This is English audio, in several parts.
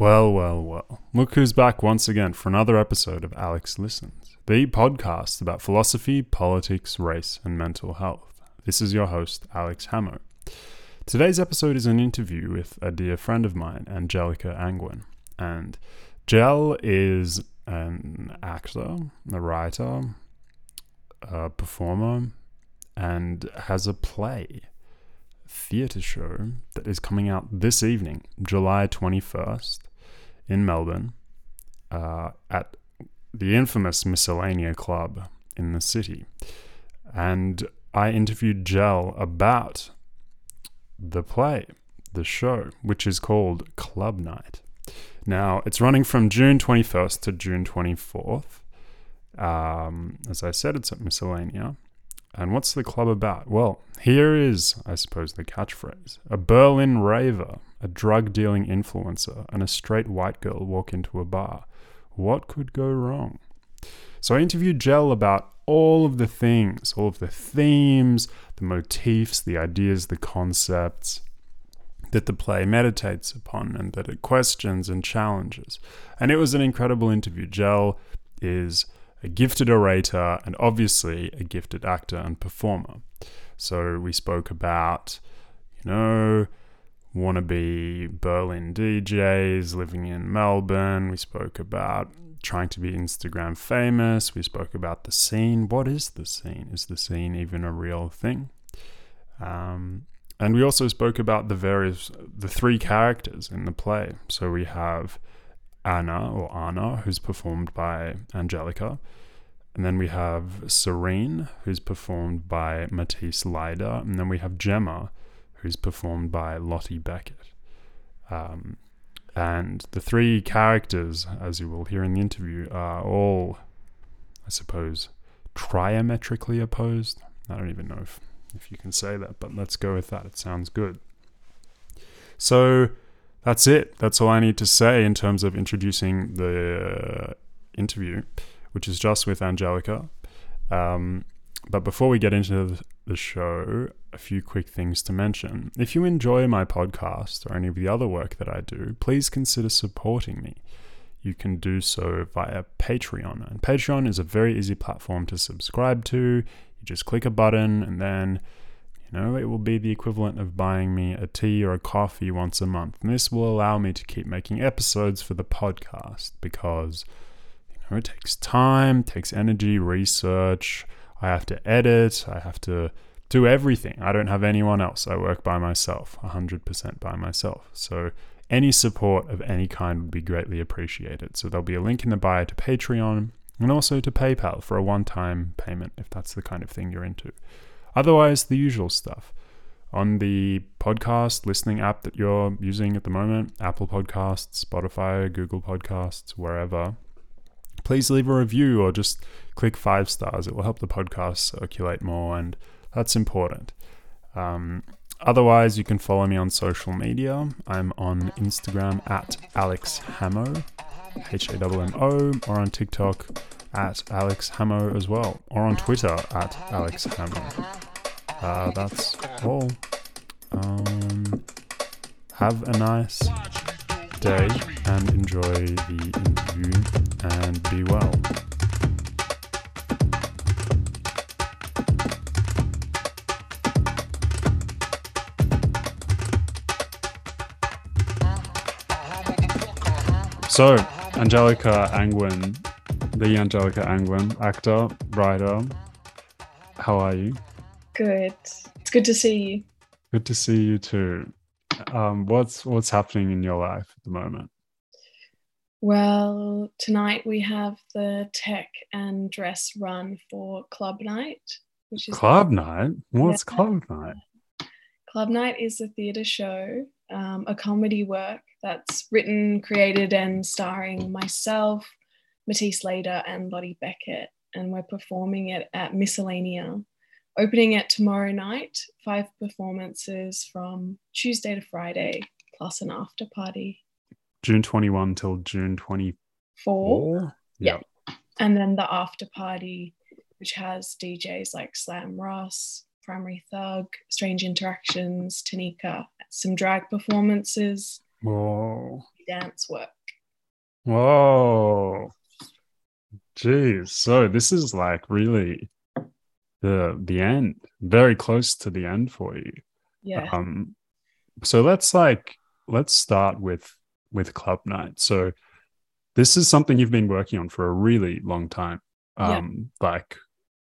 Well, well, well. Look who's back once again for another episode of Alex Listens, the podcast about philosophy, politics, race, and mental health. This is your host, Alex Hammo. Today's episode is an interview with a dear friend of mine, Angelica Angwin. And Jel is an actor, a writer, a performer, and has a play theatre show that is coming out this evening, July 21st, in Melbourne, uh, at the infamous Miscellanea Club in the city. And I interviewed Jel about the play, the show, which is called Club Night. Now, it's running from June 21st to June 24th. Um, as I said, it's at Miscellanea. And what's the club about? Well, here is, I suppose, the catchphrase a Berlin raver, a drug dealing influencer, and a straight white girl walk into a bar. What could go wrong? So I interviewed Jel about all of the things, all of the themes, the motifs, the ideas, the concepts that the play meditates upon and that it questions and challenges. And it was an incredible interview. Jel is a gifted orator, and obviously a gifted actor and performer. So we spoke about, you know, wannabe Berlin DJs living in Melbourne. We spoke about trying to be Instagram famous. We spoke about the scene. What is the scene? Is the scene even a real thing? Um, and we also spoke about the various, the three characters in the play. So we have Anna or Anna, who's performed by Angelica. And then we have Serene, who's performed by Matisse Leider. And then we have Gemma, who's performed by Lottie Beckett. Um, and the three characters, as you will hear in the interview, are all, I suppose, triametrically opposed. I don't even know if, if you can say that, but let's go with that. It sounds good. So that's it. That's all I need to say in terms of introducing the uh, interview, which is just with Angelica. Um, but before we get into the show, a few quick things to mention. If you enjoy my podcast or any of the other work that I do, please consider supporting me. You can do so via Patreon. And Patreon is a very easy platform to subscribe to. You just click a button and then know, it will be the equivalent of buying me a tea or a coffee once a month. And this will allow me to keep making episodes for the podcast because, you know, it takes time, takes energy, research. I have to edit, I have to do everything. I don't have anyone else. I work by myself, 100% by myself. So any support of any kind would be greatly appreciated. So there'll be a link in the bio to Patreon and also to PayPal for a one time payment if that's the kind of thing you're into. Otherwise, the usual stuff. On the podcast listening app that you're using at the moment, Apple Podcasts, Spotify, Google Podcasts, wherever, please leave a review or just click five stars. It will help the podcast circulate more, and that's important. Um, otherwise, you can follow me on social media. I'm on Instagram at Alex Hammo, H A M M O, or on TikTok at Alex Hammo as well, or on Twitter at Alex Hammo. Uh, that's all. Um, have a nice day and enjoy the interview and be well. So, Angelica Angwin the Angelica Angwin, actor, writer. How are you? Good. It's good to see you. Good to see you too. Um, what's what's happening in your life at the moment? Well, tonight we have the tech and dress run for Club Night, which is Club Night. What's yeah. Club Night? Club Night is a theatre show, um, a comedy work that's written, created, and starring myself, Matisse Leider and Lottie Beckett, and we're performing it at Miscellanea. Opening it tomorrow night, five performances from Tuesday to Friday, plus an after party. June 21 till June 24? Yeah. And then the after party, which has DJs like Slam Ross, Primary Thug, Strange Interactions, Tanika, some drag performances. Whoa. dance work. Whoa. Geez. So this is like really the the end, very close to the end for you. Yeah. Um so let's like let's start with with club night. So this is something you've been working on for a really long time. Yeah. Um like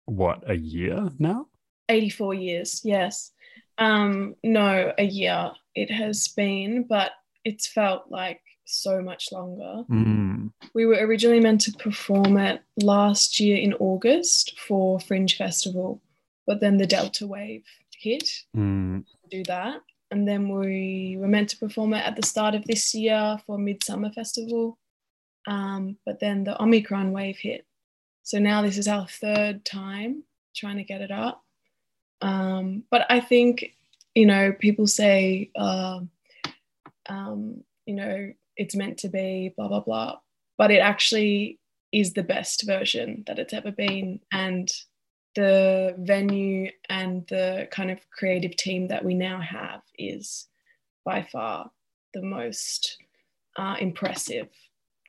what, a year now? 84 years, yes. Um, no, a year it has been, but it's felt like so much longer. Mm. We were originally meant to perform it last year in August for Fringe Festival, but then the Delta wave hit. Mm. Do that. And then we were meant to perform it at the start of this year for Midsummer Festival. Um, but then the Omicron wave hit. So now this is our third time trying to get it up. Um, but I think, you know, people say, uh, um, you know, it's meant to be, blah, blah, blah. But it actually is the best version that it's ever been. And the venue and the kind of creative team that we now have is by far the most uh, impressive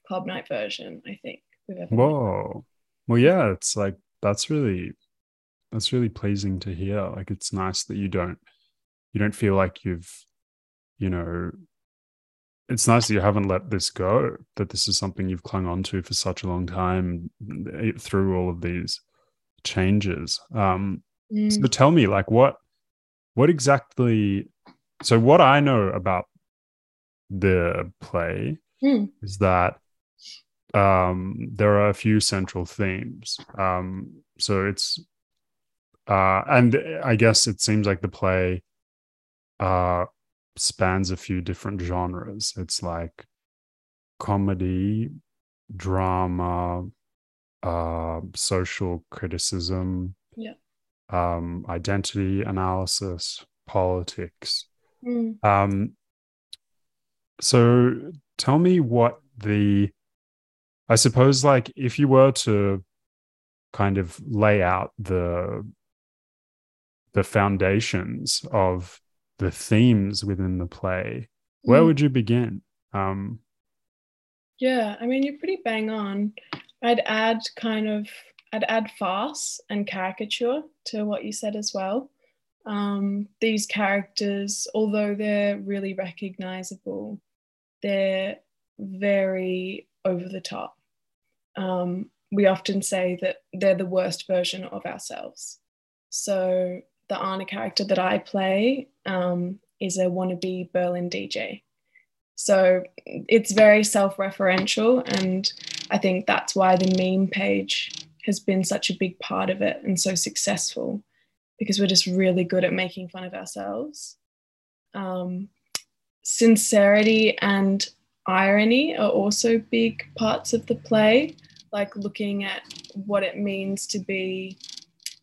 club night version, I think we've ever. Whoa. Well, yeah, it's like that's really that's really pleasing to hear. Like it's nice that you don't you don't feel like you've you know it's nice that you haven't let this go, that this is something you've clung on to for such a long time eh, through all of these changes. Um Mm. so tell me like what what exactly so what I know about the play Mm. is that um, there are a few central themes. Um, so it's, uh, and I guess it seems like the play uh, spans a few different genres. It's like comedy, drama, uh, social criticism, Yeah. um, identity analysis, politics. Mm. Um, so tell me what the, I suppose, like if you were to kind of lay out the the foundations of the themes within the play, where Mm. would you begin? Um, Yeah, I mean, you're pretty bang on. I'd add kind of, I'd add farce and caricature to what you said as well. Um, these characters, although they're really recognizable, they're very over the top. Um, we often say that they're the worst version of ourselves. So the Anna character that I play um, is a wannabe Berlin DJ. So it's very self referential. And I think that's why the meme page has been such a big part of it and so successful because we're just really good at making fun of ourselves. Um, sincerity and irony are also big parts of the play, like looking at what it means to be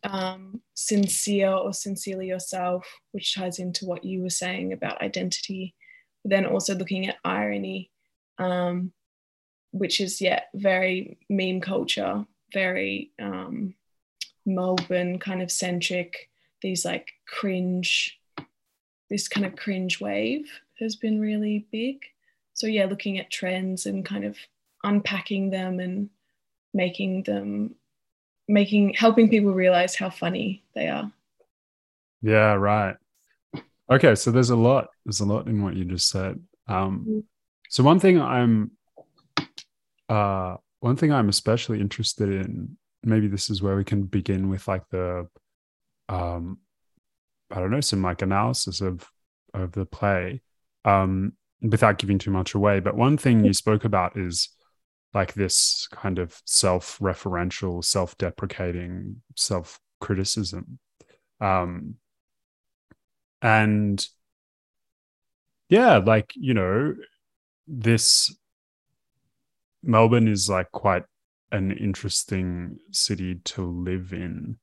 um, sincere or sincerely yourself, which ties into what you were saying about identity then also looking at irony, um, which is yeah very meme culture, very um, Melbourne kind of centric. These like cringe, this kind of cringe wave has been really big. So yeah, looking at trends and kind of unpacking them and making them, making helping people realize how funny they are. yeah, right. Okay, so there's a lot. There's a lot in what you just said. Um, Mm. so one thing I'm, uh, one thing I'm especially interested in. Maybe this is where we can begin with like the, um, I don't know, some like analysis of of the play, um, without giving too much away. But one thing you spoke about is like this kind of self-referential, self-deprecating, self-criticism. Um, and yeah like you know this melbourne is like quite an interesting city to live in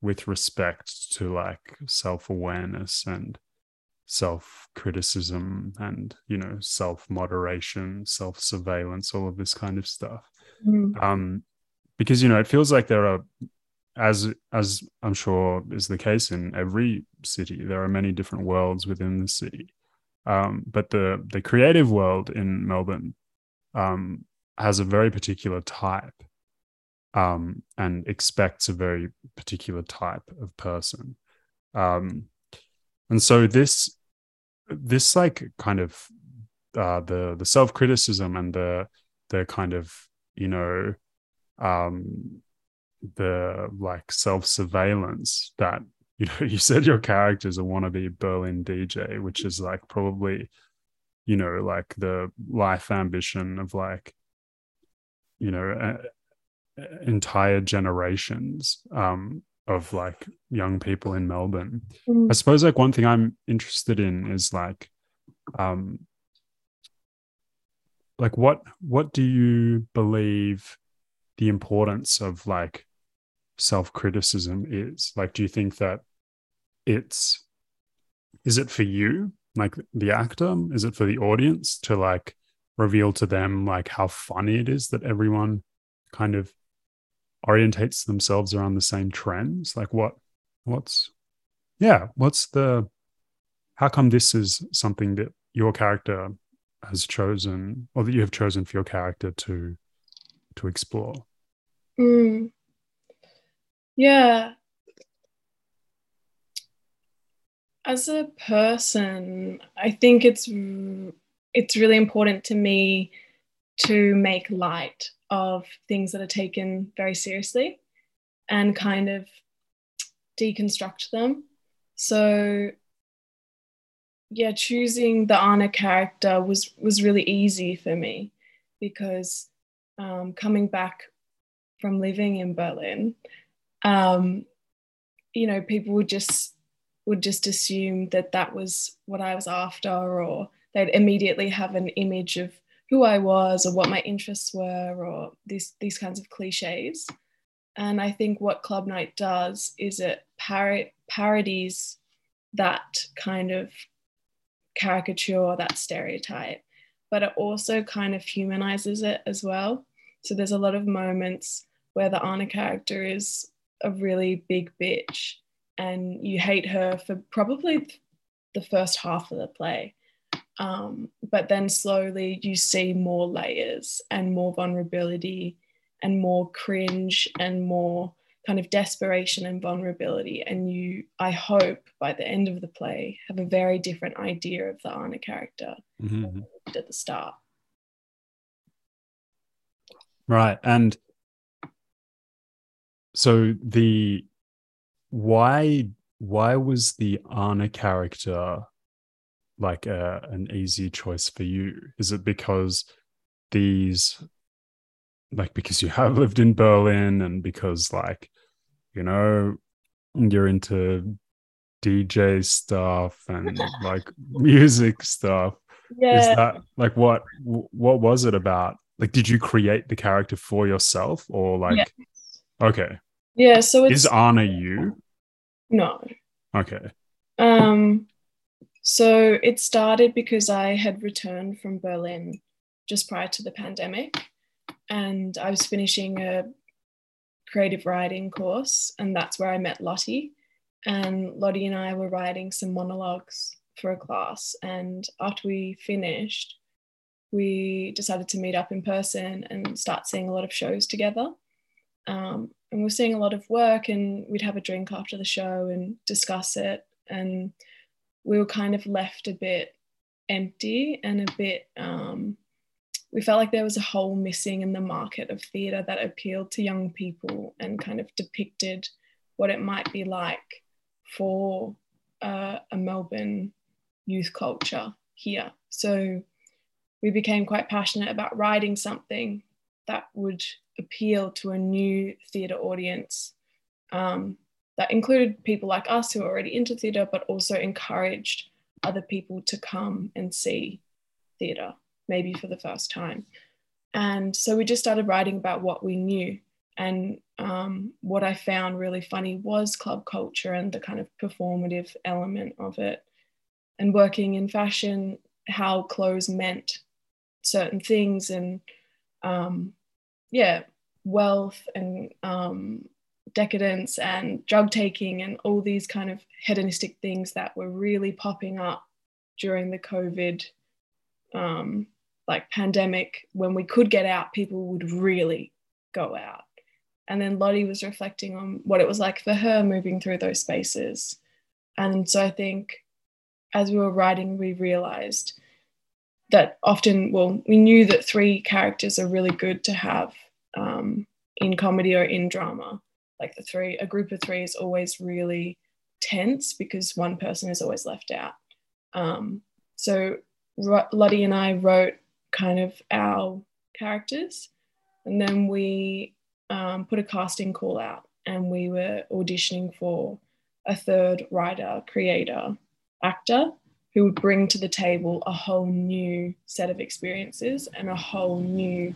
with respect to like self-awareness and self-criticism and you know self-moderation self-surveillance all of this kind of stuff Mm. um because you know it feels like there are as as i'm sure is the case in every city there are many different worlds within the city Um, but the the creative world in Melbourne um, has a very particular type um, and expects a very particular type of person. Um, and so this this like kind of uh, the the self criticism and the the kind of you know um, the like self surveillance that you know you said your character's a wannabe Berlin DJ, which is like probably you know like the life ambition of like you know entire generations. Um, of like young people in Melbourne. Mm. I suppose like one thing I'm interested in is like um like what what do you believe the importance of like self-criticism is like do you think that it's is it for you like the actor is it for the audience to like reveal to them like how funny it is that everyone kind of orientates themselves around the same trends? Like what what's yeah what's the how come this is something that your character has chosen or that you have chosen for your character to to explore? Mm. yeah. As a person i think it's it's really important to me to make light of things that are taken very seriously and kind of deconstruct them. So yeah, choosing the Anna character was was really easy for me because um, coming back from living in Berlin, um, you know, people would just would just assume that that was what I was after, or they'd immediately have an image of who I was or what my interests were, or these these kinds of cliches. And I think what Club Night does is it par- parodies that kind of caricature that stereotype, but it also kind of humanizes it as well. So there's a lot of moments where the Anna character is a really big bitch and you hate her for probably the first half of the play. Um, but then slowly you see more layers and more vulnerability and more cringe and more kind of desperation and vulnerability. And you, I hope, by the end of the play, have a very different idea of the Anna character mm-hmm. at the start. Right. And so the why why was the Anna character like a, an easy choice for you? Is it because these like because you have lived in Berlin and because like you know you're into DJ stuff and like music stuff. Yeah. Is that like what what was it about? Like did you create the character for yourself or like yeah. okay. Yeah, so it's Is Anna you? No. Okay. Um so it started because I had returned from Berlin just prior to the pandemic and I was finishing a creative writing course, and that's where I met Lottie. And Lottie and I were writing some monologues for a class. And after we finished, we decided to meet up in person and start seeing a lot of shows together. Um, and we we're seeing a lot of work, and we'd have a drink after the show and discuss it. And we were kind of left a bit empty and a bit um, we felt like there was a hole missing in the market of theatre that appealed to young people and kind of depicted what it might be like for uh, a Melbourne youth culture here. So we became quite passionate about writing something that would appeal to a new theatre audience um, that included people like us who are already into theatre, but also encouraged other people to come and see theatre maybe for the first time. And so we just started writing about what we knew. And um, what I found really funny was club culture and the kind of performative element of it. And working in fashion, how clothes meant certain things, and um, yeah, wealth and um, decadence and drug taking and all these kind of hedonistic things that were really popping up during the COVID um, like pandemic, when we could get out, people would really go out. And then Lottie was reflecting on what it was like for her moving through those spaces. And so I think as we were writing, we realized that often, well, we knew that three characters are really good to have um, in comedy or in drama. Like the three, a group of three is always really tense because one person is always left out. Um, so Lottie and I wrote kind of our characters, and then we um, put a casting call out, and we were auditioning for a third writer, creator, actor who would bring to the table a whole new set of experiences and a whole new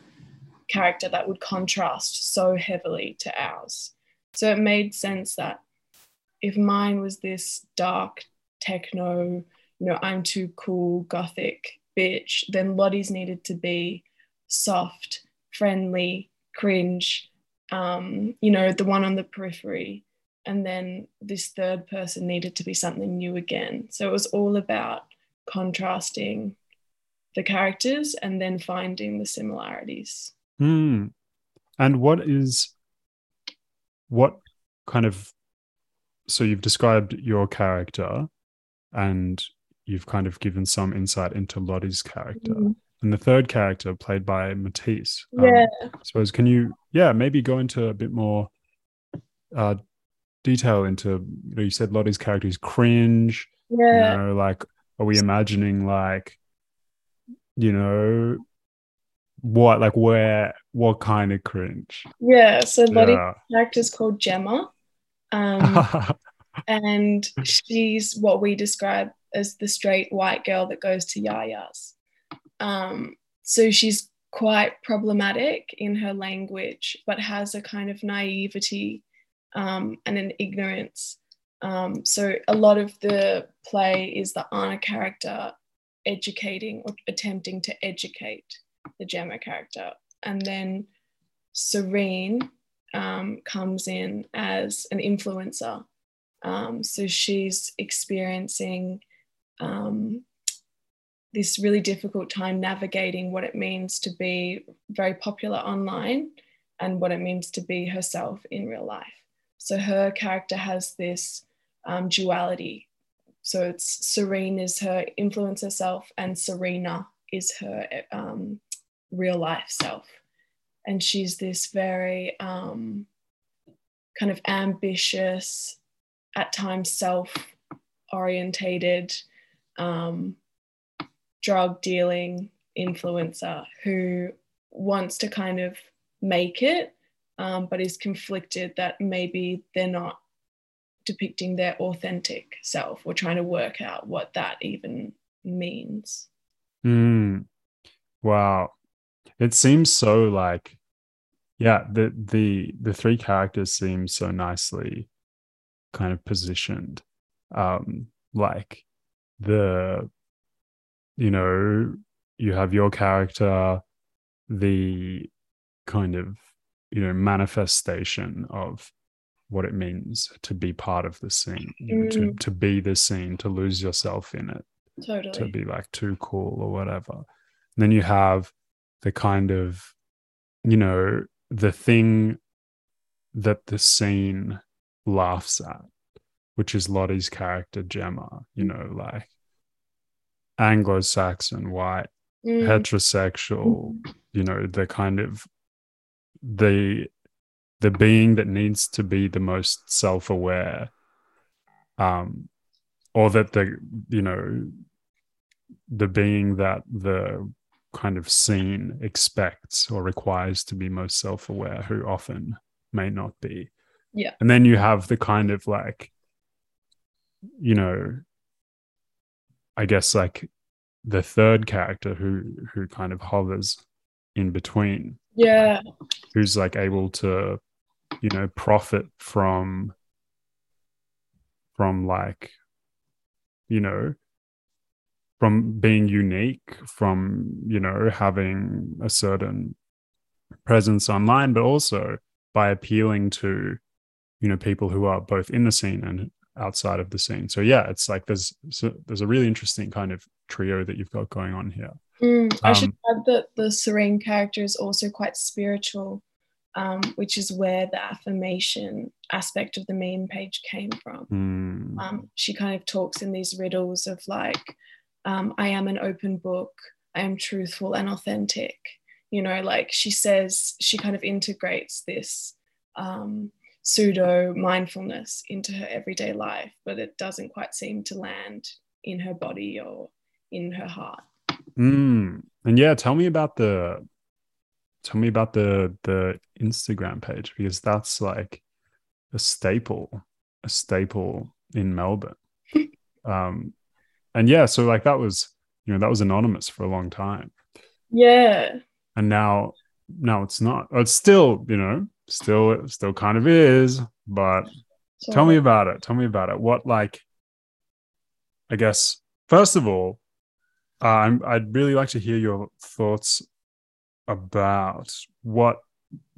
character that would contrast so heavily to ours. So it made sense that if mine was this dark techno, you know, I'm too cool, gothic bitch, then Lottie's needed to be soft, friendly, cringe, um, you know, the one on the periphery. And then this third person needed to be something new again. So it was all about contrasting the characters and then finding the similarities. Hmm. And what is, what kind of, so you've described your character and you've kind of given some insight into Lottie's character. Mm. And the third character, played by Matisse. Um, yeah. Um, I suppose, can you, yeah, maybe go into a bit more uh, detail into, you know, you said Lottie's character is cringe. Yeah. You know, like, are we imagining, like, you know, what, like, where, what kind of cringe? Yeah. So Lottie's yeah. character is called Gemma. Um, and she's what we describe as the straight white girl that goes to yayas. Um, so she's quite problematic in her language, but has a kind of naivety um, and an ignorance. Um, so a lot of the play is the Anna character educating or attempting to educate the Gemma character. And then Serene um, comes in as an influencer. Um, so she's experiencing um, this really difficult time navigating what it means to be very popular online and what it means to be herself in real life. So her character has this um, duality. So it's Serene is her influencer self, and Serena is her um, real life self. And she's this very um, kind of ambitious, at times self orientated, um, drug dealing influencer who wants to kind of make it, um, but is conflicted that maybe they're not depicting their authentic self or trying to work out what that even means. Mm. Wow. It seems so like, yeah, the the the three characters seem so nicely kind of positioned. Um, like the you know you have your character the kind of you know manifestation of what it means to be part of the scene you know, to, mm. to be the scene to lose yourself in it totally to be like too cool or whatever and then you have the kind of you know the thing that the scene laughs at which is Lottie's character, Gemma, you mm. know, like Anglo Saxon, white, mm. heterosexual, you know, the kind of the the being that needs to be the most self-aware um or that the you know the being that the kind of scene expects or requires to be most self-aware who often may not be yeah and then you have the kind of like you know, I guess like the third character who who kind of hovers in between. Yeah. Who's like able to, you know, profit from from like, you know, from being unique, from, you know, having a certain presence online, but also by appealing to, you know, people who are both in the scene and outside of the scene. So yeah, it's like there's so there's a really interesting kind of trio that you've got going on here. Mm, I should Um, add that the serene character is also quite spiritual, um, which is where the affirmation aspect of the meme page came from. Mm, Um, she kind of talks in these riddles of like, um, I am an open book, I am truthful and authentic. You know, like she says, she kind of integrates this um, pseudo mindfulness into her everyday life, but it doesn't quite seem to land in her body or in her heart. mm. And yeah, tell me about the tell me about the the Instagram page because that's like a staple, a staple in Melbourne. um, and yeah, so like that was you know that was anonymous for a long time. Yeah. and now now it's not it's still you know still it still kind of is but tell me about it tell me about it what like i guess first of all uh, I'm, i'd really like to hear your thoughts about what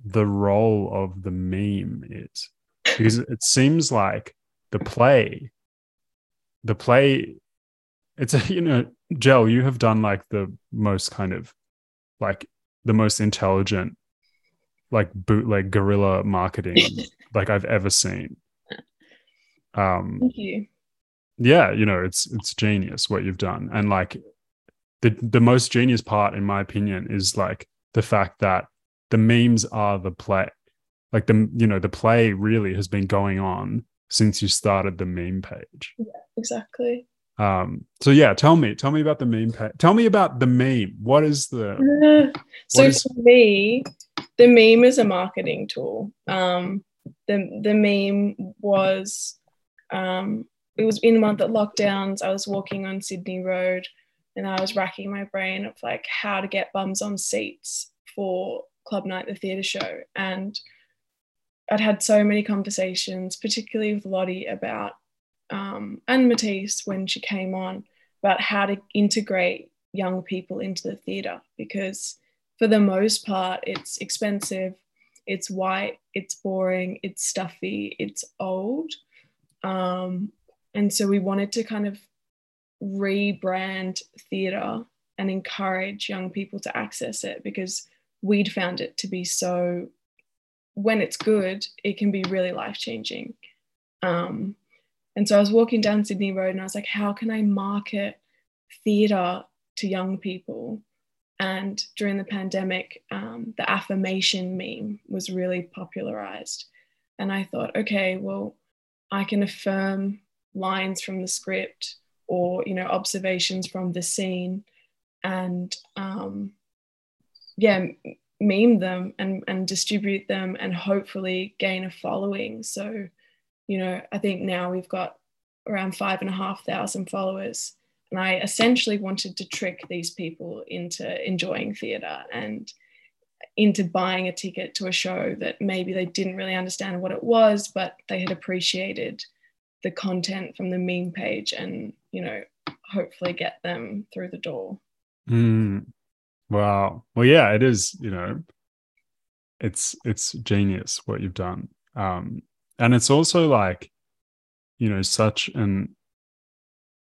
the role of the meme is because it seems like the play the play it's a you know gel you have done like the most kind of like the most intelligent like bootleg guerrilla marketing like i've ever seen um Thank you. yeah you know it's it's genius what you've done and like the the most genius part in my opinion is like the fact that the memes are the play like the you know the play really has been going on since you started the meme page Yeah, Exactly. Um so yeah tell me tell me about the meme page tell me about the meme what is the Uh, so is- for me, the meme is a marketing tool. Um, the the meme was um, it was in one of the lockdowns. I was walking on Sydney Road, and I was racking my brain of like how to get bums on seats for Club Night, the theatre show, and I'd had so many conversations, particularly with Lottie about um, and Matisse when she came on about how to integrate young people into the theatre because for the most part it's expensive it's white it's boring it's stuffy it's old. Um, and so we wanted to kind of rebrand theatre and encourage young people to access it because we'd found it to be so when it's good it can be really life changing um, and so i was walking down sydney road and i was like how can i market theatre to young people and during the pandemic, um, the affirmation meme was really popularized. And I thought, okay, well, I can affirm lines from the script or, you know, observations from the scene and, um, yeah, meme them and, and distribute them and hopefully gain a following. So, you know, I think now we've got around five and a half thousand followers and I essentially wanted to trick these people into enjoying theatre and into buying a ticket to a show that maybe they didn't really understand what it was, but they had appreciated the content from the meme page and, you know, hopefully get them through the door. Mm. Wow. Well, yeah, it is, you know, it's it's genius what you've done. Um and it's also like, you know, such an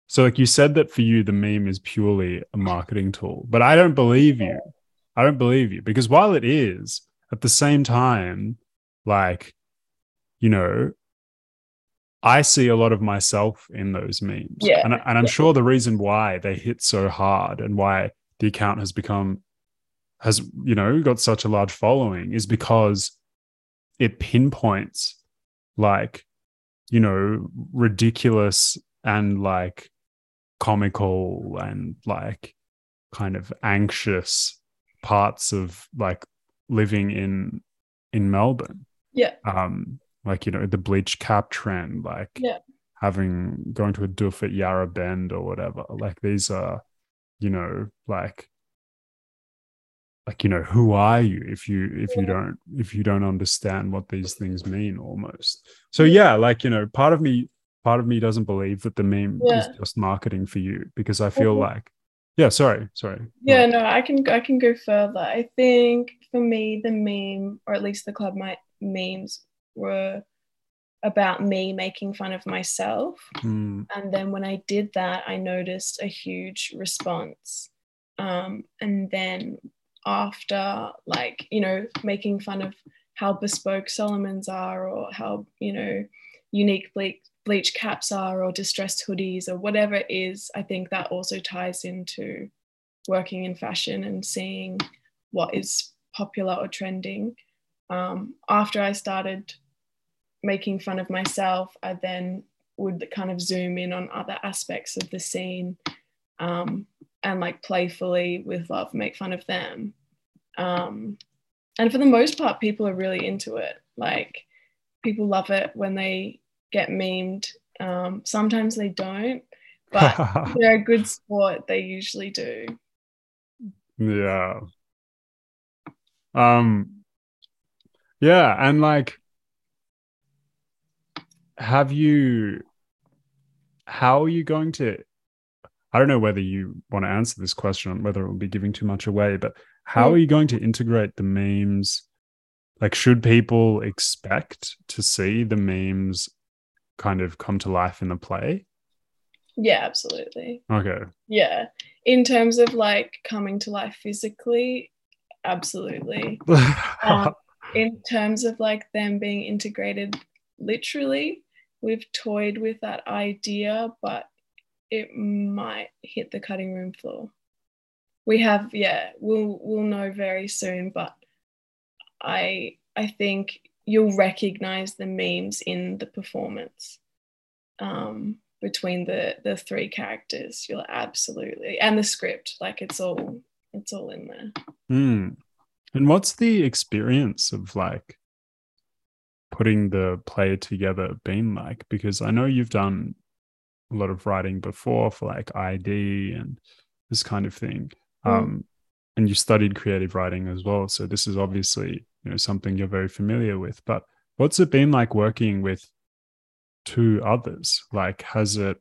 so like you said that for you the meme is purely a marketing tool, but I don't believe you. I don't believe you because while it is, at the same time, like, you know, I see a lot of myself in those memes. Yeah. And, and I'm sure the reason why they hit so hard and why the account has become, has, you know, got such a large following is because it pinpoints like, you know, ridiculous and like comical and like kind of anxious parts of like living in in Melbourne. Yeah. Um, like you know the bleach cap trend, like Yeah. having going to a doof at Yarra Bend or whatever. Like these are, you know, like like you know who are you if you if you don't if you don't understand what these things mean almost so yeah like you know part of me part of me doesn't believe that the meme is just marketing for you because i feel Mhm. like yeah sorry sorry Yeah, no, I can I can go further. I think for me, the meme, or at least the club my memes, were about me making fun of myself. Mm. And then when I did that, I noticed a huge response. Um, and then after, like, you know, making fun of how bespoke Salomon's are or how, you know, unique bleach, bleach caps are or distressed hoodies or whatever it is, I think that also ties into working in fashion and seeing what is popular or trending. Um, after I started making fun of myself, I then would kind of zoom in on other aspects of the scene um, and like playfully with love make fun of them. Um, and for the most part, people are really into it. Like people love it when they get memed. Um, sometimes they don't, but they're a good sport. They usually do. Yeah. Um yeah, and like have you how are you going to I don't know whether you want to answer this question, whether it will be giving too much away, but how are you going to integrate the memes? Like, should people expect to see the memes kind of come to life in the play? Yeah, absolutely. Okay. Yeah. In terms of like coming to life physically, absolutely. Um, in terms of like them being integrated literally, we've toyed with that idea, but it might hit the cutting room floor. We have, yeah, we'll we'll know very soon, but I I think you'll recognize the memes in the performance um, between the the three characters. You'll absolutely and the script, like it's all it's all in there. Hmm. And what's the experience of like putting the play together been like? Because I know you've done a lot of writing before for like ID and this kind of thing. Mm. Um, and you studied creative writing as well. So this is obviously, you know, something you're very familiar with. But what's it been like working with two others? Like, has it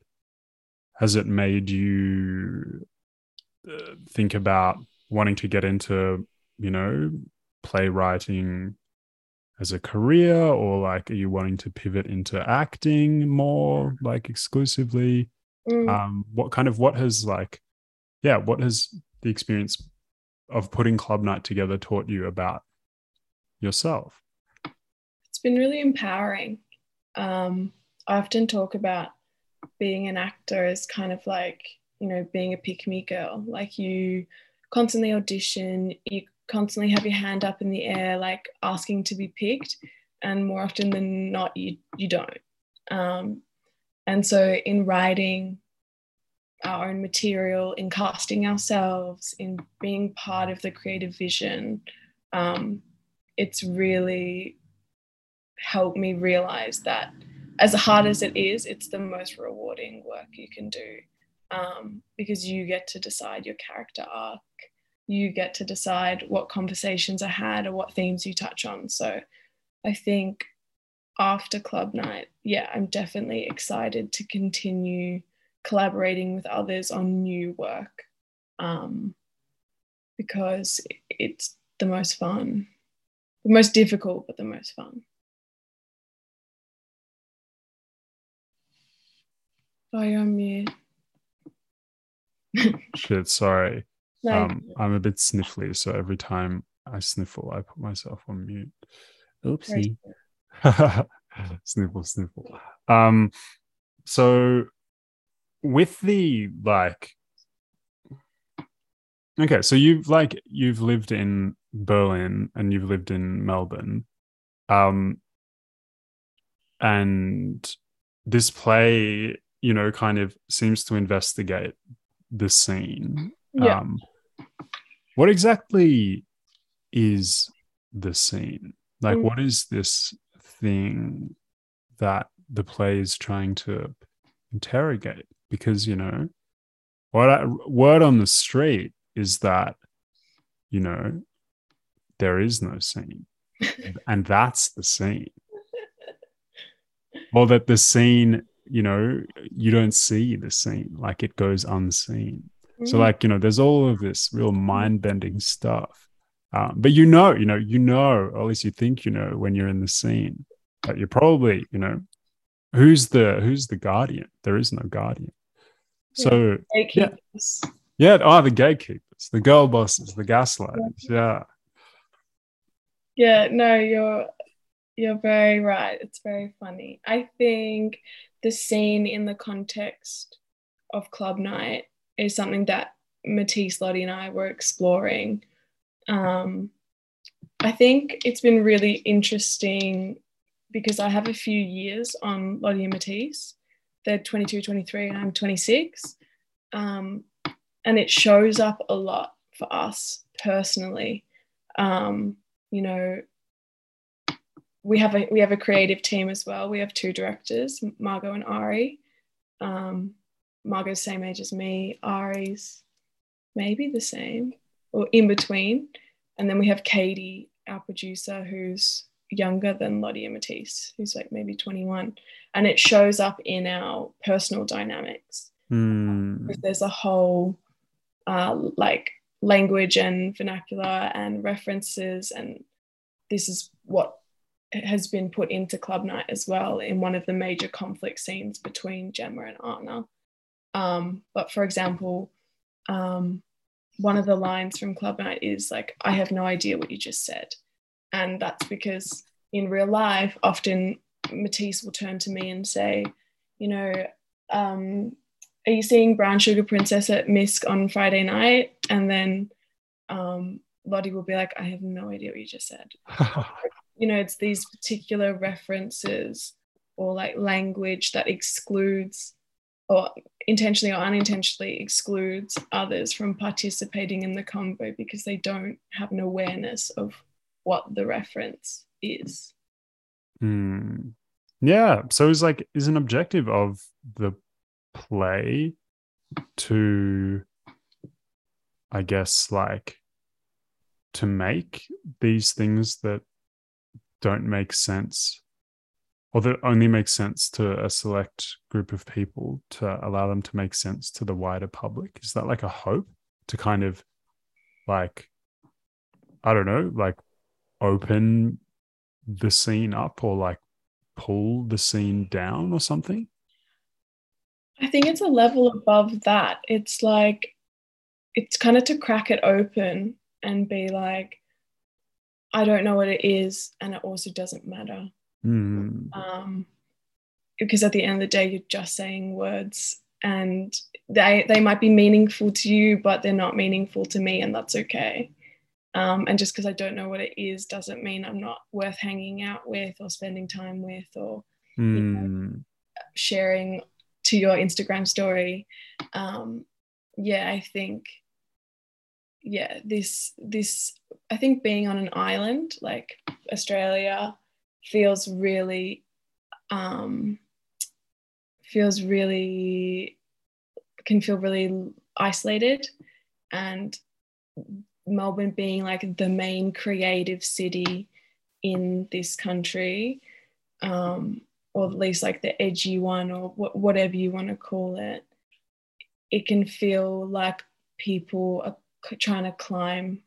has it made you uh, think about wanting to get into you know, playwriting as a career or like are you wanting to pivot into acting more like exclusively? Mm. Um what kind of what has like yeah, what has the experience of putting club night together taught you about yourself? it's been really empowering. Um, I often talk about being an actor as kind of like, you know, being a pick me girl. Like you constantly audition, you constantly have your hand up in the air, like asking to be picked. And more often than not, you, you don't. Um, and so in writing our own material, in casting ourselves, in being part of the creative vision, um, it's really helped me realize that as hard as it is, it's the most rewarding work you can do um, because you get to decide your character arc. You get to decide what conversations are had or what themes you touch on. So I think after club night, yeah, I'm definitely excited to continue collaborating with others on new work um, because it's the most fun, the most difficult, but the most fun. Oh, you're on mute. Shit, sorry. No, Um I'm a bit sniffly, so every time I sniffle, I put myself on mute. Oopsie. sniffle, sniffle. Um, so with the like, okay, so you've like you've lived in Berlin and you've lived in Melbourne, um, and this play, you know, kind of seems to investigate the scene. yeah. Um, what exactly is the scene? Like, Mm. what is this thing that the play is trying to interrogate? Because, you know, what I, word on the street is that, you know, there is no scene. and that's the scene. Or that the scene, you know, you don't see the scene, like it goes unseen. So Mm. like you know, there's all of this real mind bending stuff. Um, but you know, you know, you know, or at least you think you know when you're in the scene. but you're probably you know who's the who's the guardian there is no guardian so yeah yeah oh the gatekeepers the girl bosses the gaslighters yeah Yeah, no, you're you're very right. It's very funny. I think the scene in the context of club night is something that Matisse, Lottie, and I were exploring. Um, I think it's been really interesting because I have a few years on Lottie and Matisse. They're 22, 23, and I'm 26. Um, and it shows up a lot for us personally. Um, you know, we have a we have a creative team as well. We have two directors, Margot and Ari. Um, Margot's same age as me. Ari's maybe the same or in between. And then we have Katie, our producer, who's younger than Lottie and Matisse, who's like maybe 21. And it shows up in our personal dynamics. Hmm. There's a whole uh, like language and vernacular and references, and this is what has been put into Club Night as well in one of the major conflict scenes between Gemma and Anna. Um, but for example, um, one of the lines from Club Night is like, I have no idea what you just said. And that's because in real life, often Matisse will turn to me and say, you know, um, are you seeing Brown Sugar Princess at Misk on Friday night? And then um, Lottie will be like, I have no idea what you just said. you know, it's these particular references or like language that excludes or intentionally or unintentionally excludes others from participating in the convo because they don't have an awareness of what the reference is. Hmm. Yeah. So it's like is an objective of the play to I guess like to make these things that don't make sense or that only make sense to a select group of people to allow them to make sense to the wider public is that like a hope to kind of like i don't know like open the scene up or like pull the scene down or something I think it's a level above that. It's like, it's kind of to crack it open and be like, I don't know what it is, and it also doesn't matter. Hmm. Um, because at the end of the day, you're just saying words, and they they might be meaningful to you, but they're not meaningful to me, and that's okay. Um, and just because I don't know what it is doesn't mean I'm not worth hanging out with or spending time with or Hmm. sharing to your Instagram story. Um, yeah, I think, yeah, this this I think being on an island like Australia feels really um, feels really can feel really isolated and Melbourne being like the main creative city in this country um, or at least like the edgy one or wh- whatever you want to call it it can feel like people are c- trying to climb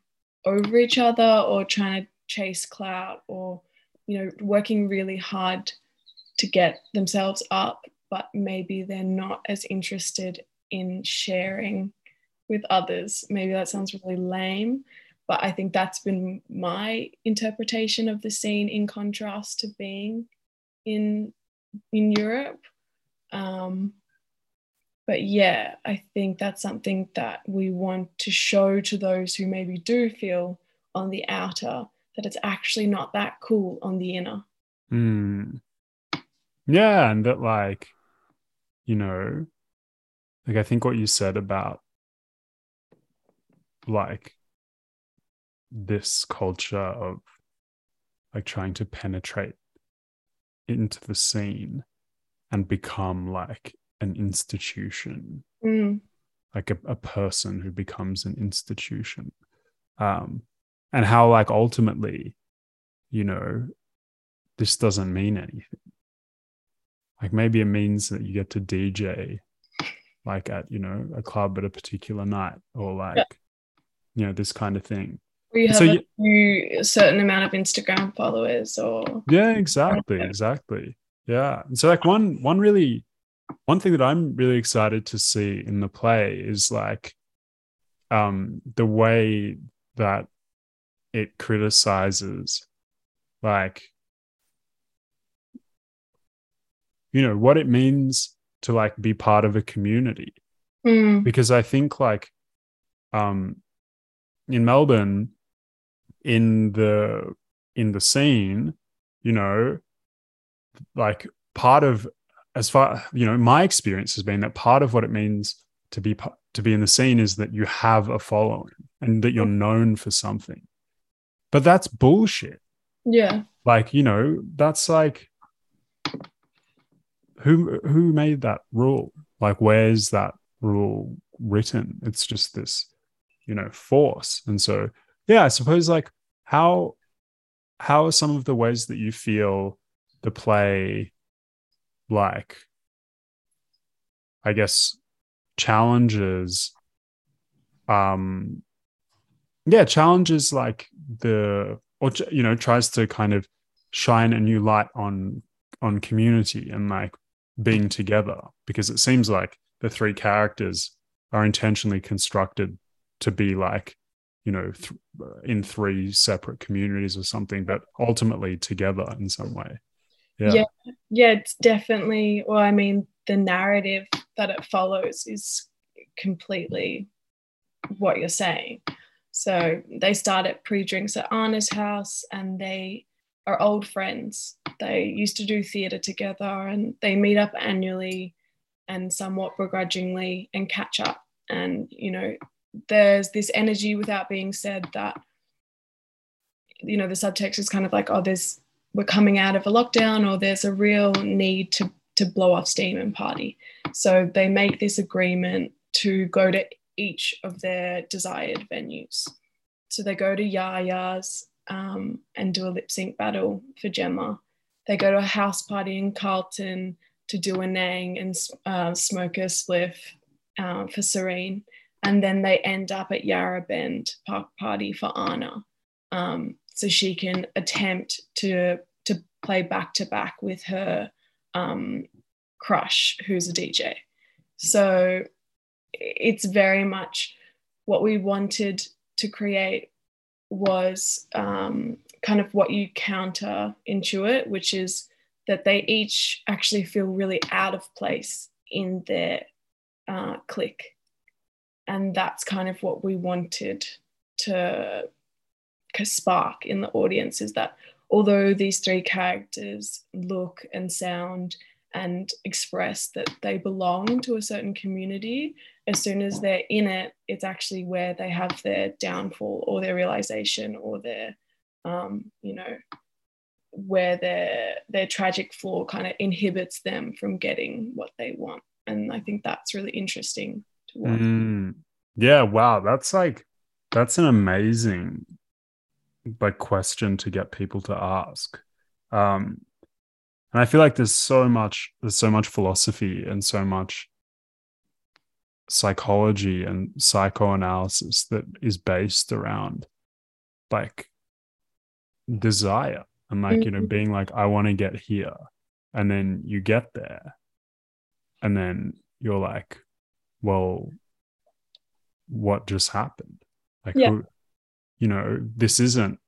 over each other or trying to chase clout or you know working really hard to get themselves up but maybe they're not as interested in sharing with others maybe that sounds really lame but i think that's been my interpretation of the scene in contrast to being in in Europe. Um, but yeah, I think that's something that we want to show to those who maybe do feel on the outer that it's actually not that cool on the inner. Hmm. Yeah, and that like, you know, like I think what you said about like this culture of like trying to penetrate into the scene and become like an institution, Mm, like a, a person who becomes an institution. Um, and how like ultimately, you know, this doesn't mean anything. Like maybe it means that you get to DJ like at, you know, a club at a particular night or like, Yeah. You know, this kind of thing. You have So a, you- a certain amount of Instagram followers, or Yeah, exactly, exactly. Yeah. And so like one one really one thing that I'm really excited to see in the play is like um the way that it criticizes like you know what it means to like be part of a community Mm, because I think like um in Melbourne in the in the scene, you know, like part of as far you know, my experience has been that part of what it means to be to be in the scene is that you have a following and that you're known for something. But that's bullshit. yeah, Like, you know, that's like who who made that rule? Like where's that rule written? It's just this, you know, force. And so yeah, I suppose like how how are some of the ways that you feel the play like I guess challenges um yeah challenges like the or you know tries to kind of shine a new light on on community and like being together because it seems like the three characters are intentionally constructed to be like you know th- in three separate communities or something but ultimately together in some way yeah, Yeah. yeah, it's definitely. Well, I mean, the narrative that it follows is completely what you're saying. So they start at pre-drinks at Anna's house, and they are old friends. They used to do theatre together, and they meet up annually, and somewhat begrudgingly, and catch up. And you know, there's this energy without being said that you know the subtext is kind of like, oh, there's we're coming out of a lockdown or there's a real need to to blow off steam and party. So they make this agreement to go to each of their desired venues. So they go to Yah Yah's um, and do a lip sync battle for Gemma. They go to a house party in Carlton to do a nang and uh, smoke a spliff uh, for Serene. And then they end up at Yarra Bend Park Party for Anna. Um, so she can attempt to to play back to back with her um, crush, who's a DJ. So it's very much what we wanted to create was um, kind of what you counter intuit, which is that they each actually feel really out of place in their uh, clique. And that's kind of what we wanted to spark in the audience is that although these three characters look and sound and express that they belong to a certain community, as soon as they're in it, it's actually where they have their downfall or their realization or their, um, you know, where their their tragic flaw kind of inhibits them from getting what they want. And I think that's really interesting to watch. Mm. yeah wow that's like that's an amazing like question to get people to ask um and i feel like there's so much there's so much philosophy and so much psychology and psychoanalysis that is based around like desire and like you know Mhm. being like i want to get here and then you get there and then you're like well what just happened? Like Yeah. who, you know this isn't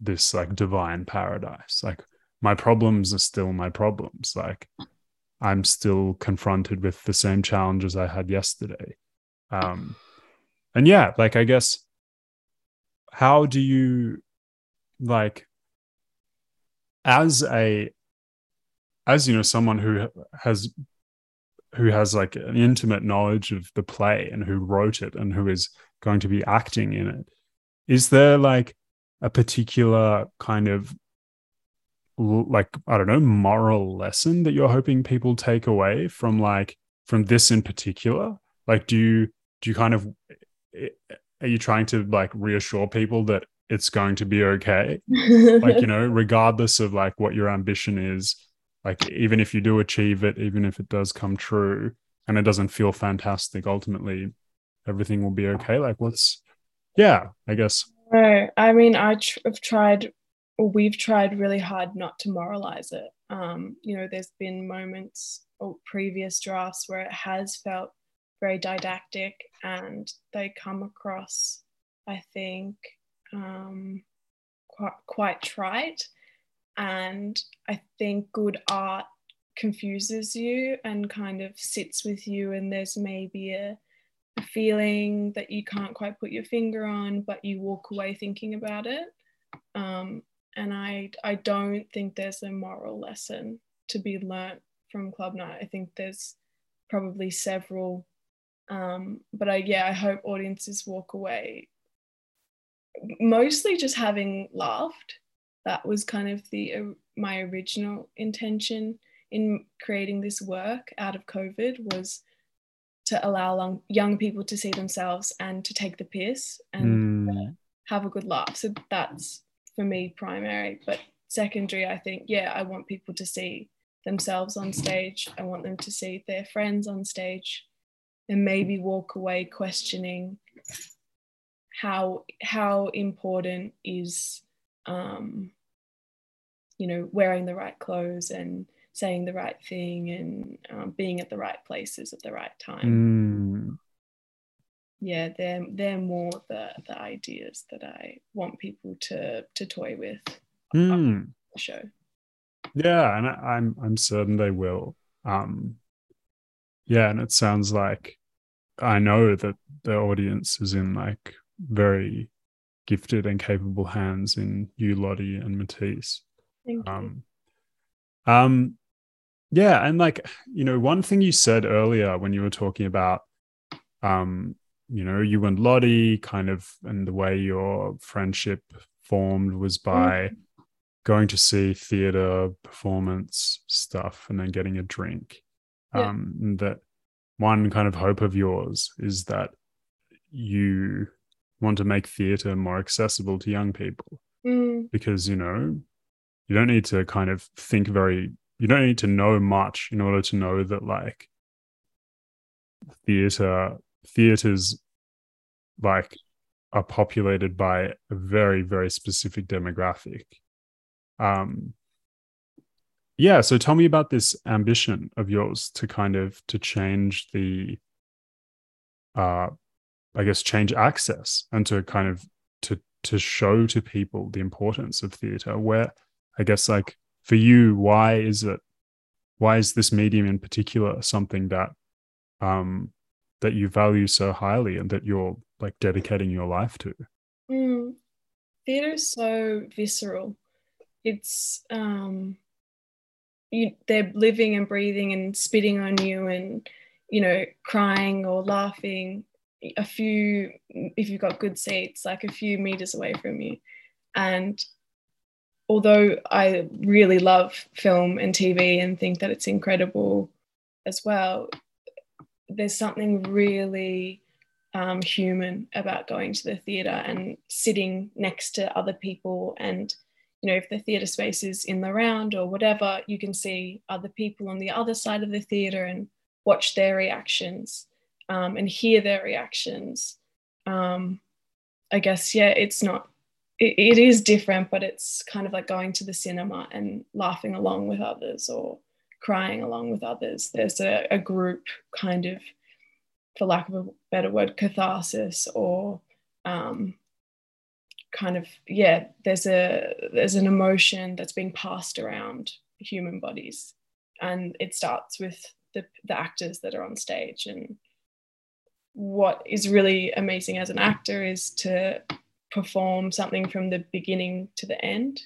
this like divine paradise. Like my problems are still my problems. Like i'm still confronted with the same challenges i had yesterday. Um and yeah like i guess how do you like as a as you know someone who has who has like an intimate knowledge of the play and who wrote it and who is going to be acting in it is there like a particular kind of like i don't know moral lesson that you're hoping people take away from like from this in particular? Like do you do you kind of are you trying to like reassure people that it's going to be okay? Like you know regardless of like what your ambition is like even if you do achieve it even if it does come true and it doesn't feel fantastic ultimately everything will be okay like what's yeah i guess No, I mean, I tr- have tried, we've tried really hard not to moralize it. Um, you know, there's been moments or previous drafts where it has felt very didactic and they come across, I think, um, quite, quite trite. And I think good art confuses you and kind of sits with you, and there's maybe a, a feeling that you can't quite put your finger on, but you walk away thinking about it. Um, and I, I don't think there's a moral lesson to be learnt from Club Night. I think there's probably several, um, but I, yeah, I hope audiences walk away mostly just having laughed. That was kind of the uh, my original intention in creating this work out of COVID was to allow long, young people to see themselves and to take the piss and mm. have a good laugh. So that's for me primary. But secondary, I think, yeah, I want people to see themselves on stage. I want them to see their friends on stage and maybe walk away questioning how how important is um, you know wearing the right clothes and saying the right thing and um, being at the right places at the right time. Mm. Yeah, they're they're more the the ideas that I want people to to toy with. Mm. The show. Yeah, and I, I'm I'm certain they will. Um, yeah, and it sounds like I know that the audience is in like very gifted and capable hands in you, Lottie, and Matisse. Thank um, you. Um, yeah, and like you know, one thing you said earlier when you were talking about, um, you know, you and Lottie, kind of, and the way your friendship formed was by mm. going to see theater performance stuff and then getting a drink. Yeah. Um, and that one kind of hope of yours is that you want to make theater more accessible to young people mm. because you know you don't need to kind of think very you don't need to know much in order to know that like theater theaters like are populated by a very very specific demographic um yeah so tell me about this ambition of yours to kind of to change the uh I guess change access and to kind of to to show to people the importance of theater where I guess like for you why is it why is this medium in particular something that um that you value so highly and that you're like dedicating your life to? Mm. theater is so visceral. It's um you they're living and breathing and spitting on you and you know crying or laughing a few if you've got good seats like a few meters away from you. And although i really love film and tv and think that it's incredible as well there's something really um, human about going to the theatre and sitting next to other people. And you know if the theatre space is in the round or whatever you can see other people on the other side of the theatre and watch their reactions um, and hear their reactions. Um, I guess, yeah, it's not, it, it is different, but it's kind of like going to the cinema and laughing along with others or crying along with others. There's a, a group kind of, for lack of a better word, catharsis or um, kind of, yeah, there's a, there's an emotion that's being passed around human bodies. And it starts with the, the actors that are on stage and what is really amazing as an actor is to perform something from the beginning to the end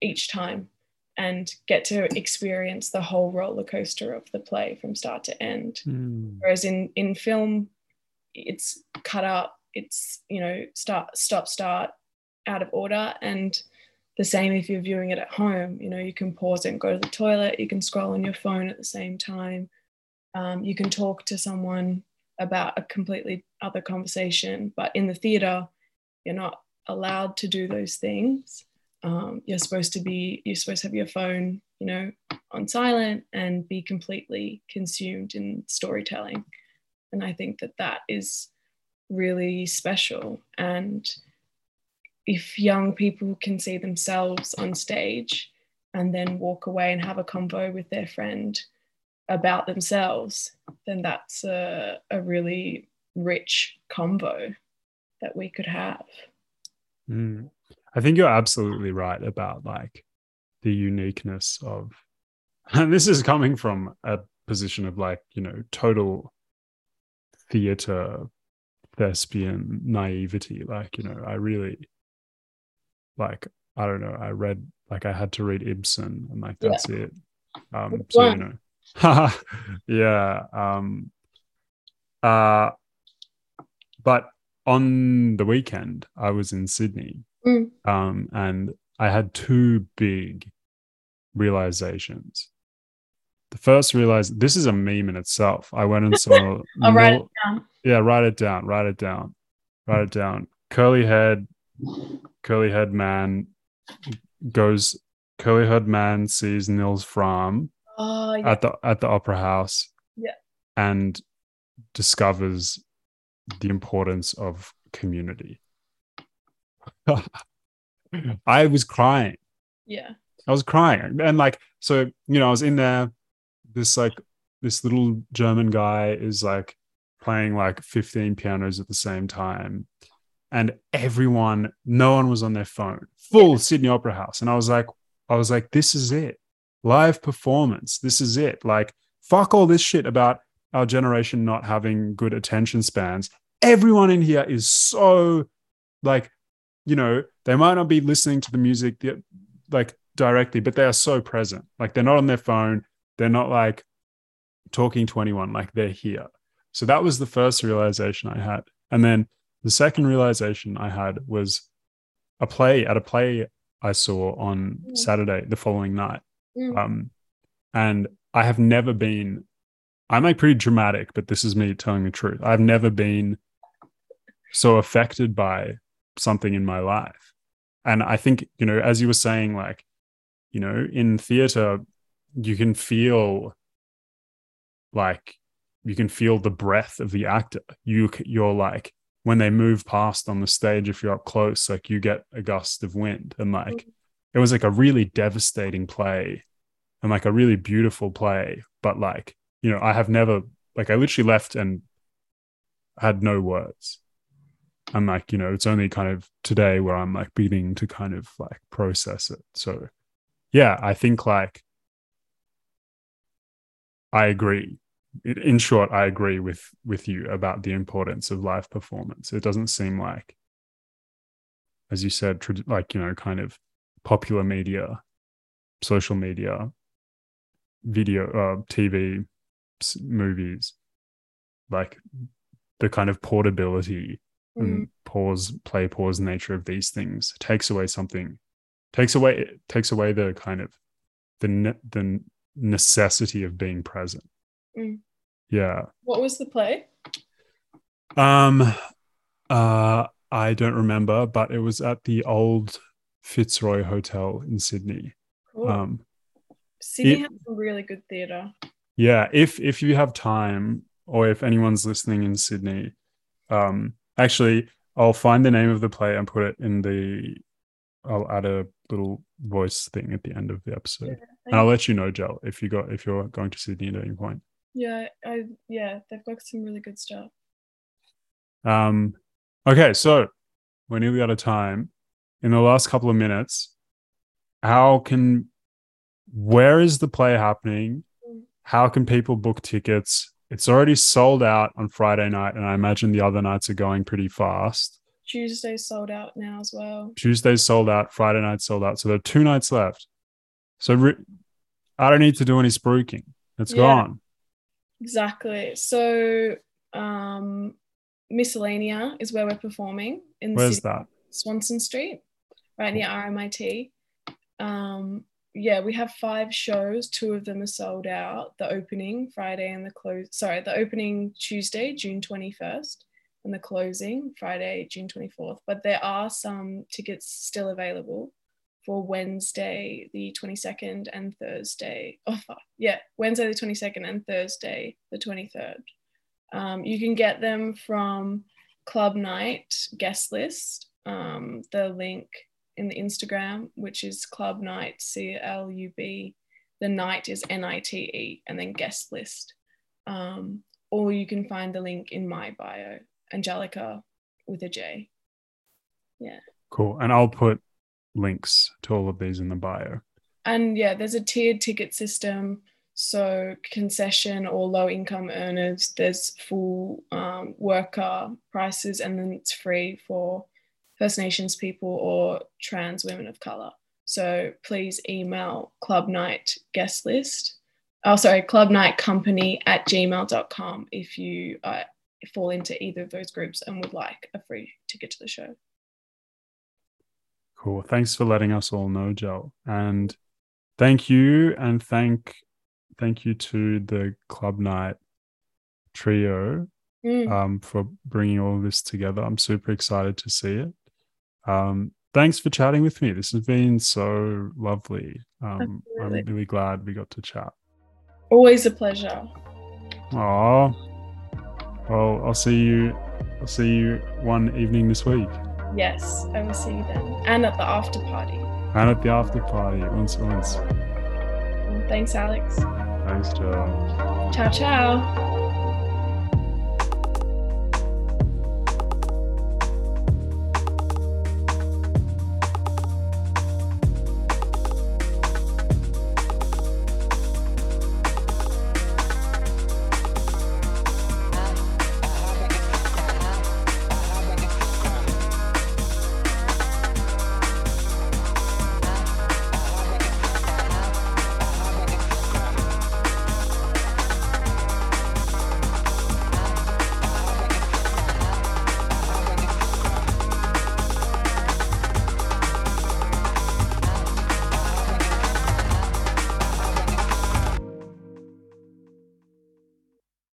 each time and get to experience the whole roller coaster of the play from start to end. Mm. Whereas in in film, it's cut out. It's you know start stop start out of order and the same if you're viewing it at home you know you can pause and go to the toilet you can scroll on your phone at the same time um, you can talk to someone about a completely other conversation. But in the theatre, you're not allowed to do those things. Um, you're supposed to be, you're supposed to have your phone, you know, on silent and be completely consumed in storytelling. And I think that that is really special. And if young people can see themselves on stage and then walk away and have a convo with their friend about themselves, then that's a, a really rich combo that we could have. Mm. I think you're absolutely right about like the uniqueness of, and this is coming from a position of like, you know, total theater thespian naivety. Like, you know, I really like, I don't know, I read, like, I had to read Ibsen and like, that's yeah. it. Um, so, you know, yeah. Um, uh, but on the weekend, I was in Sydney mm. um, and I had two big realizations. The first realized this is a meme in itself. I went and saw. I'll write it down. Yeah, write it down. Write it down. Write it down. Curly head, curly head man goes. Curly head man sees Nils Frahm oh, yeah. at the at the opera house. Yeah. And discovers the importance of community. I was crying. Yeah. I was crying. And like, so, you know, I was in there, this like, this little German guy is like playing like 15 pianos at the same time. And everyone, no one was on their phone, full yeah. Sydney Opera House. And I was like, I was like, this is it. Live performance. This is it. Like, fuck all this shit about our generation not having good attention spans. Everyone in here is so like, you know, they might not be listening to the music like directly, but they are so present. Like they're not on their phone. They're not like talking to anyone. Like they're here. So that was the first realization I had. And then the second realization I had was a play at a play I saw on mm. Saturday, the following night. Mm. Um, and I have never been I'm like pretty dramatic, but this is me telling the truth. I've never been so affected by something in my life. And I think, you know, as you were saying, like, you know, in theater, you can feel like you can feel the breath of the actor. You you're like when they move past on the stage, if you're up close, like you get a gust of wind. And like mm-hmm. It was like a really devastating play and like a really beautiful play, but like you know, I have never like I literally left and had no words. I'm like, you know, it's only kind of today where I'm like beginning to kind of like process it. So yeah, I think like I agree. In short, I agree with with you about the importance of live performance. It doesn't seem like, as you said, like you know, kind of popular media, social media, video, uh, TV, movies, like the kind of portability mm. and pause, play, pause nature of these things takes away something, takes away takes away the kind of the ne- the necessity of being present. Mm. Yeah. What was the play? Um, uh, I don't remember, but it was at the old Fitzroy Hotel in Sydney. Cool. Um, Sydney it, has some really good theatre yeah if if you have time or if anyone's listening in sydney um actually i'll find the name of the play and put it in the i'll add a little voice thing at the end of the episode. Yeah, and i'll let you know Jel, if you got if you're going to sydney at any point. Yeah i yeah they've got some really good stuff. Um okay so we're nearly out of time in the last couple of minutes how can where is the play happening how can people book tickets? It's already sold out on Friday night, and I imagine the other nights are going pretty fast. Tuesday's sold out now as well. Tuesday's sold out. Friday night sold out. So there are two nights left. So re- I don't need to do any spruiking. It's yeah, gone. Exactly. So um, Miscellania is where we're performing in Where's that? Swanston Street, right near RMIT. Um, yeah, we have five shows. Two of them are sold out. The opening Friday and the close. Sorry, the opening Tuesday, June twenty first, and the closing Friday, June twenty fourth. But there are some tickets still available for Wednesday, the twenty second, and Thursday. Oh, yeah, Wednesday the twenty second and Thursday the twenty third. Um, you can get them from Club Night guest list um, the link in the Instagram, which is Club Night, C L U B. The night is N I T E, and then guest list. Um, or you can find the link in my bio, Angelica with a J. Yeah. Cool. And I'll put links to all of these in the bio. And yeah, there's a tiered ticket system. So, concession or low income earners, there's full um, worker prices, and then it's free for First Nations people or trans women of color. So, please email Club Night guest list. Oh, sorry, Club Night Company at gmail.com if you uh, fall into either of those groups and would like a free ticket to the show. Cool. Thanks for letting us all know, Joe. And thank you and thank thank you to the Club Night trio Mm. um, for bringing all this together. I'm super excited to see it. Um, thanks for chatting with me. This has been so lovely. Um, I'm really glad we got to chat. Always a pleasure. Oh, well, I'll see you. I'll see you one evening this week, Yes, I will see you then. And at the after party. and at the after party. Once, once. Thanks, Alex. Thanks, Joe. Ciao, ciao.